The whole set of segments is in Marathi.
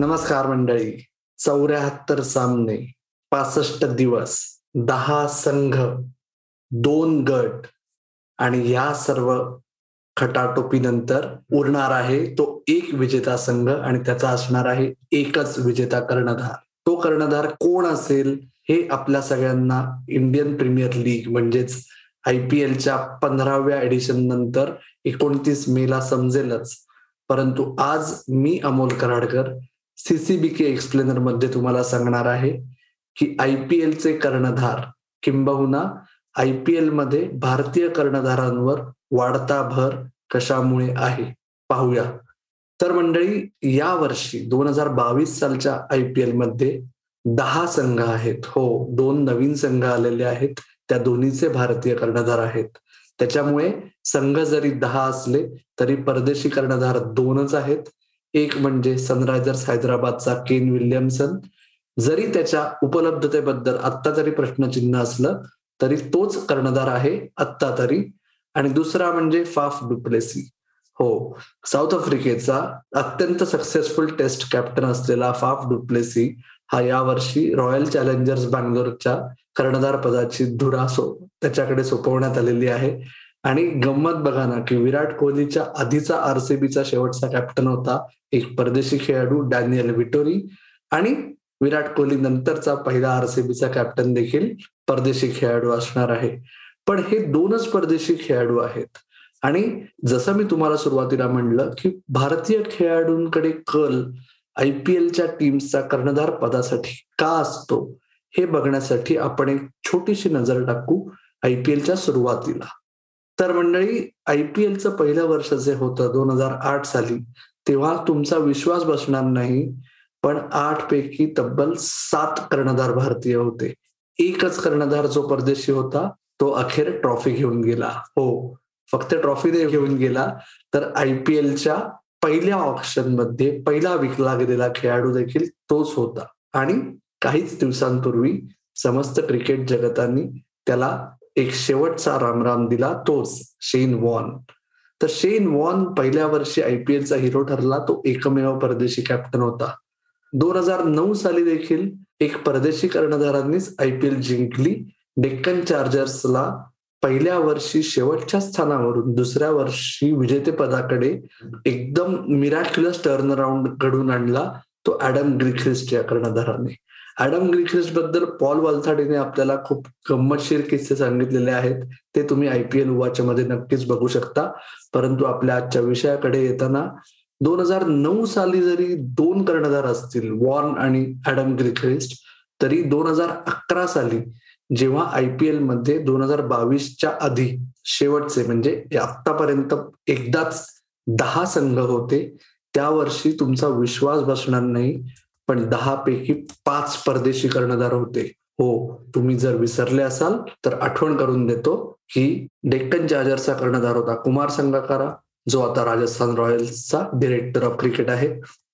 नमस्कार मंडळी. चौऱ्याहत्तर सामने पासष्ट दिवस दहा संघ दोन गट आणि या सर्व खटाटोपीनंतर उरणार आहे तो एक विजेता संघ आणि त्याचा असणार आहे एकच विजेता कर्णधार. तो कर्णधार कोण असेल हे आपल्या सगळ्यांना इंडियन प्रीमियर लीग म्हणजेच आय पी एलच्या पंधराव्या एडिशन नंतर एकोणतीस मेला समजेलच. परंतु आज मी अमोल कराडकर सीसीबीके एक्सप्लेनरमध्ये तुम्हाला सांगणार आहे की आय पी एलचे कर्णधार किंबहुना आय पी एलमध्ये भारतीय कर्णधारांवर वाढता भर कशामुळे आहे? पाहूया. तर मंडळी या वर्षी दोन हजार बावीस सालच्या आय पी एलमध्ये दहा संघ आहेत. हो दोन नवीन संघ आलेले आहेत. त्या दोन्हीचे भारतीय कर्णधार आहेत. त्याच्यामुळे संघ जरी दहा असले तरी परदेशी कर्णधार दोनच आहेत. एक म्हणजे सनरायझर्स हैदराबादचा केन विल्यमसन. जरी त्याच्या उपलब्धतेबद्दल आत्ता जरी प्रश्नचिन्ह असलं तरी तोच कर्णधार आहे आत्ता तरी. आणि दुसरा म्हणजे फाफ डुप्लेसी. हो साऊथ आफ्रिकेचा अत्यंत सक्सेसफुल टेस्ट कॅप्टन असलेला फाफ डुप्लेसी हा यावर्षी रॉयल चॅलेंजर्स बँगलोरच्या कर्णधार पदाची धुरा सो त्याच्याकडे सोपवण्यात आलेली आहे. आणि गंमत बघा ना की विराट कोहलीच्या आधीचा आरसीबीचा शेवटचा कॅप्टन होता एक परदेशी खेळाडू डॅनियल विटोरी आणि विराट कोहली नंतरचा पहिला आरसीबीचा कॅप्टन देखील परदेशी खेळाडू असणार आहे. पण हे दोनच परदेशी खेळाडू आहेत. आणि जसं मी तुम्हाला सुरुवातीला म्हणलं की भारतीय खेळाडूंकडे कल आय पी एलच्या टीम्सचा कर्णधार पदासाठी का असतो हे बघण्यासाठी आपण एक छोटीशी नजर टाकू आय पी एलच्या सुरुवातीला. तर मंडळी आय पी एलचं पहिलं वर्ष जे होतं दोन हजार आठ साली तेव्हा तुमचा विश्वास बसणार नाही पण आठ पैकी तब्बल सात कर्णधार भारतीय होते. एकच कर्णधार जो परदेशी होता तो अखेर ट्रॉफी घेऊन गेला. हो फक्त ट्रॉफी घेऊन गेला तर आय पी एलच्या पहिल्या ऑप्शनमध्ये पहिला विकला गेलेला खेळाडू देखील तोच होता. आणि काहीच दिवसांपूर्वी समस्त क्रिकेट जगतानी त्याला एक शेवटचा रामराम दिला तोच शेन वॉन. तर शेन वॉन पहिल्या वर्षी आयपीएलचा हिरो ठरला तो एकमेव परदेशी कॅप्टन होता. दोन हजार नऊ साली देखील एक परदेशी कर्णधारांनीच आयपीएल जिंकली. डेक्कन चार्जर्सला पहिल्या वर्षी शेवटच्या स्थानावरून दुसऱ्या वर्षी विजेतेपदाकडे एकदम मिराक्युलस टर्न अराउंड घडून आणला तो ऍडम ग्रिख्रिस्ट या कर्णधाराने. ऍडम ग्रिख्रिस्टबद्दल पॉल वालथाडीने आपल्याला खूप गंमतशीर किस्से सांगितलेले आहेत. ते तुम्ही आयपीएल उवाच्या मध्ये नक्कीच बघू शकता. परंतु आपल्या आजच्या विषयाकडे येताना दोन हजार नऊ साली जरी दोन कर्णधार असतील वॉर्न आणि ऍडम ग्रिख्रिस्ट तरी दोन हजार अकरा साली जेव्हा आय पी एलमध्ये दोन हजार बावीसच्या आधी शेवटचे म्हणजे आतापर्यंत एकदाच दहा संघ होते त्या वर्षी तुमचा विश्वास बसणार नाही. पण दहा पैकी पाच परदेशी कर्णधार होते. हो तुम्ही जर विसरले असाल तर आठवण करून देतो की डेक्कन चार्जरचा कर्णधार होता कुमार संगकारा जो आता राजस्थान रॉयल्सचा डिरेक्टर ऑफ क्रिकेट आहे.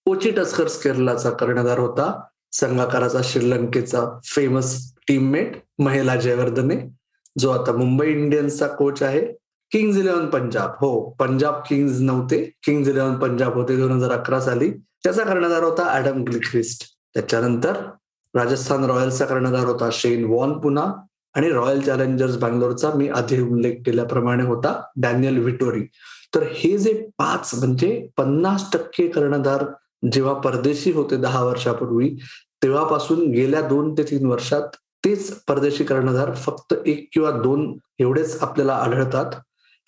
कोची टस्कर्स केरलाचा कर्णधार होता संघाकाराचा श्रीलंकेचा फेमस टीममेट महिला जयवर्धने जो आता मुंबई इंडियन्सचा कोच आहे. किंग्ज इलेव्हन पंजाब हो पंजाब किंग्ज नव्हते. किंग्ज इलेव्हन पंजाब होते दोन हजार अकरा साली. त्याचा कर्णधार होता ऍडम ग्लिक्रिस्ट त्याच्यानंतर राजस्थान रॉयल्सचा कर्णधार होता शेन वॉन पुन्हा. आणि रॉयल चॅलेंजर्स बँगलोरचा मी आधी उल्लेख केल्याप्रमाणे होता डॅनियल व्हिटोरी तर हे जे पाच म्हणजे पन्नास टक्के कर्णधार जेव्हा परदेशी होते दहा वर्षापूर्वी तेव्हापासून गेल्या दोन ते तीन वर्षात तेच परदेशी कर्णधार फक्त एक किंवा दोन एवढेच आपल्याला आढळतात.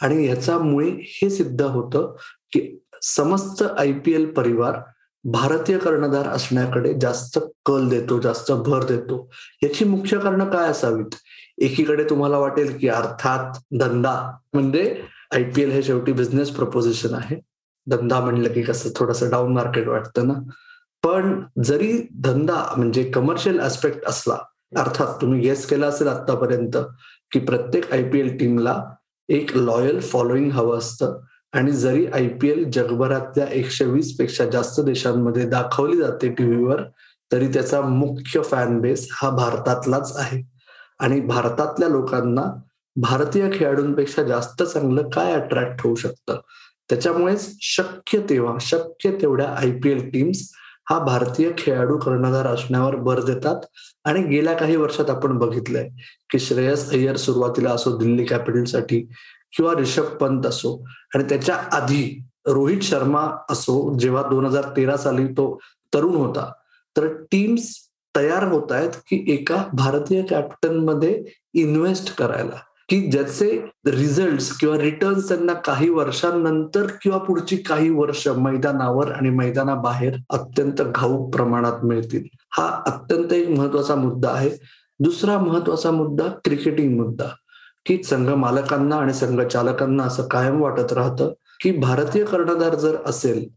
आणि याच्यामुळे हे सिद्ध होतं की समस्त आय पी एल परिवार भारतीय कर्णधार असण्याकडे जास्त कल देतो जास्त भर देतो. याची मुख्य कारण काय असावीत? एकीकडे तुम्हाला वाटेल की अर्थात धंदा म्हणजे आय पी एल हे शेवटी बिझनेस प्रपोजिशन आहे. धंदा म्हणलं की कसं थोडंसं डाऊन मार्केट वाटतं ना? पण जरी धंदा म्हणजे कमर्शियल ऍस्पेक्ट असला अर्थात तुम्ही गेस केला असेल आतापर्यंत की प्रत्येक आय पी एल टीमला एक लॉयल फॉलोईंग हवं असतं. आणि जरी आय पी एल जगभरातल्या एकशे वीसपेक्षा जास्त देशांमध्ये दाखवली जाते टीव्हीवर तरी त्याचा मुख्य फॅन बेस हा भारतातलाच आहे. आणि भारतातल्या लोकांना भारतीय खेळाडूंपेक्षा जास्त चांगलं काय अट्रॅक्ट होऊ शकतं? त्याच्यामुळेच शक्य तेव्हा शक्य तेवढ्या आय पी एल टीम्स हा भारतीय खेळाडू कर्णधार असण्यावर भर देतात. आणि गेल्या काही वर्षात आपण बघितलंय की श्रेयस अय्यर सुरुवातीला असो दिल्ली कॅपिटलसाठी किंवा रिषभ पंत असो आणि त्याच्या आधी रोहित शर्मा असो जेव्हा दोन हजार तेरा साली तो तरुण होता. तर टीम्स तयार होत आहेत की एका भारतीय कॅप्टनमध्ये इन्व्हेस्ट करायला. की ज्याचे रिझल्ट किंवा रिटर्न्स त्यांना काही वर्षांनंतर किंवा पुढची काही वर्ष मैदानावर आणि मैदानाबाहेर अत्यंत घाऊक प्रमाणात मिळतील. हा अत्यंत एक महत्त्वाचा मुद्दा आहे. दुसरा महत्त्वाचा मुद्दा क्रिकेटिंग मुद्दा की संघ मालकांना आणि संघ चालकांना असं कायम वाटत राहतं की भारतीय कर्णधार जर असेल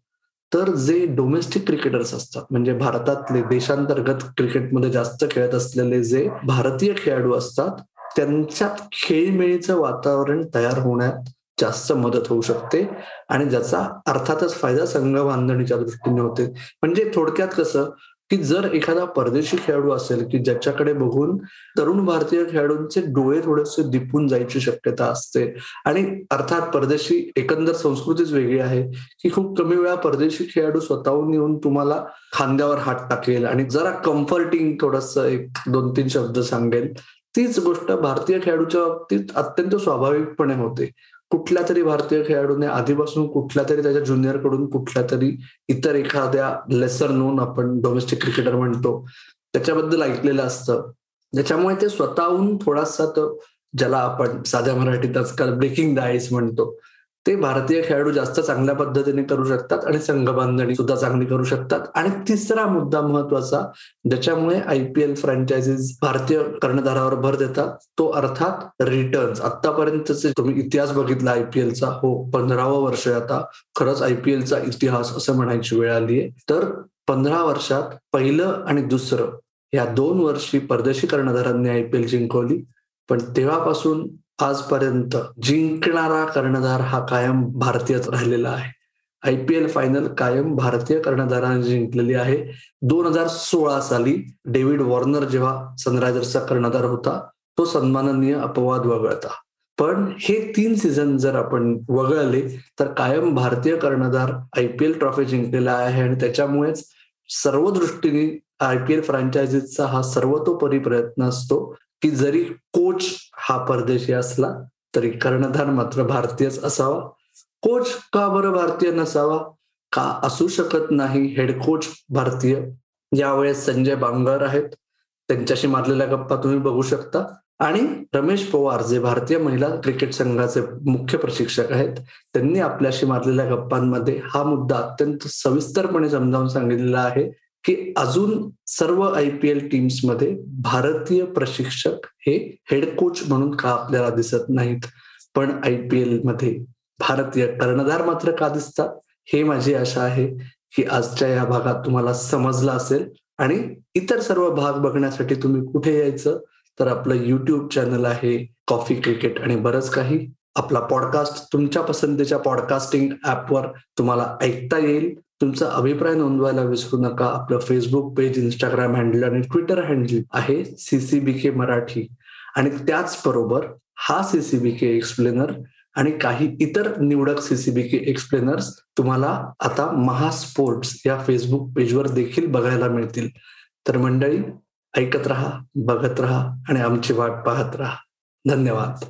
तर जे डोमेस्टिक क्रिकेटर्स असतात म्हणजे भारतातले देशांतर्गत क्रिकेटमध्ये जास्त खेळत असलेले जे भारतीय खेळाडू असतात त्यांच्यात खेळमेळीचं वातावरण तयार होण्यात जास्त मदत होऊ शकते. आणि ज्याचा अर्थातच फायदा संघ बांधणीच्या दृष्टीने होते. म्हणजे थोडक्यात कसं की जर एखादा परदेशी खेळाडू असेल की ज्याच्याकडे बघून तरुण भारतीय खेळाडूंचे डोळे थोडेसे दिपून जायची शक्यता असते. आणि अर्थात परदेशी एकंदर संस्कृतीच वेगळी आहे की खूप कमी वेळा परदेशी खेळाडू स्वतःहून येऊन तुम्हाला खांद्यावर हात टाकेल. आणि जरा कम्फर्टिंग थोडस एक दोन तीन शब्द सांगेल. तीच गोष्ट भारतीय खेळाडूच्या बाबतीत अत्यंत स्वाभाविकपणे होते. कुठल्या तरी भारतीय खेळाडूने आधीपासून कुठल्या तरी त्याच्या ज्युनियरकडून कुठल्या तरी इतर एखाद्या लेसर नोन आपण डोमेस्टिक क्रिकेटर म्हणतो त्याच्याबद्दल ऐकलेलं असतं. त्याच्यामुळे ते स्वतःहून थोडासा तो ज्याला आपण साध्या मराठीत आजकाल ब्रेकिंग द आईस म्हणतो. ते भारतीय खेळाडू जास्त चांगल्या पद्धतीने करू शकतात आणि संघ बांधणी सुद्धा चांगली करू शकतात. आणि तिसरा मुद्दा महत्त्वाचा ज्याच्यामुळे आयपीएल फ्रँचायझीज भारतीय कर्णधारावर भर देतात तो अर्थात रिटर्न्स आतापर्यंतचे तुम्ही इतिहास बघितला आयपीएलचा हो पंधरावं वर्ष आता. खरंच आयपीएलचा इतिहास असं म्हणायची वेळ आली आहे. तर पंधरा वर्षात पहिलं आणि दुसरं या दोन वर्षी परदेशी कर्णधारांनी आयपीएल जिंकवली. पण तेव्हापासून आजपर्यंत जिंकणारा कर्णधार हा कायम भारतीयच राहिलेला आहे. आय पी एल फायनल कायम भारतीय कर्णधाराने जिंकलेली आहे. दोन हजार सोळा साली डेव्हिड वॉर्नर जेव्हा सनरायझर्सचा कर्णधार होता तो सन्माननीय अपवाद वगळता. पण हे तीन सीझन जर आपण वगळले तर कायम भारतीय कर्णधार आय पी एल ट्रॉफी जिंकलेला आहे आणि त्याच्यामुळेच सर्व दृष्टीने आय पी एल फ्रँचायझीचा हा सर्वतोपरी प्रयत्न असतो. की जरी कोच हा परदेशी असला तरी कर्णधार मात्र भारतीयच असावा. कोच का बरं भारतीय नसावा? का असू शकत नाही हेड कोच भारतीय? यावेळेस संजय बांगर आहेत. त्यांच्याशी मारलेल्या गप्पा तुम्ही बघू शकता. आणि रमेश पवार जे भारतीय महिला क्रिकेट संघाचे मुख्य प्रशिक्षक आहेत त्यांनी आपल्याशी मारलेल्या गप्पांमध्ये हा मुद्दा अत्यंत सविस्तरपणे समजावून सांगितलेला आहे. की अजून सर्व आय पी एल टीम्समध्ये भारतीय प्रशिक्षक हे हेड कोच म्हणून का आपल्याला दिसत नाहीत? पण आय पी एलमध्ये भारतीय कर्णधार मात्र का दिसतात? हे माझी आशा आहे की आजच्या या भागात तुम्हाला समजलं असेल. आणि इतर सर्व भाग बघण्यासाठी तुम्ही कुठे यायचं? तर आपलं युट्यूब चॅनल आहे कॉफी क्रिकेट आणि बरंच काही. आपला पॉडकास्ट तुमच्या पसंतीच्या पॉडकास्टिंग ऍपवर तुम्हाला ऐकता येईल. तुमचा अभिप्राय नोंदवायला विसरू नका. आपलं फेसबुक पेज इंस्टाग्राम हँडल आणि ट्विटर हँडल आहे सीसीबी के मराठी. आणि त्याचबरोबर हा सीसीबी के एक्सप्लेनर आणि काही इतर निवडक सीसीबी के एक्सप्लेनर्स तुम्हाला आता महा स्पोर्ट्स या फेसबुक पेजवर देखील बघायला मिळतील. तर मंडळी ऐकत राहा बघत राहा आणि आमची वाट पाहत राहा. धन्यवाद.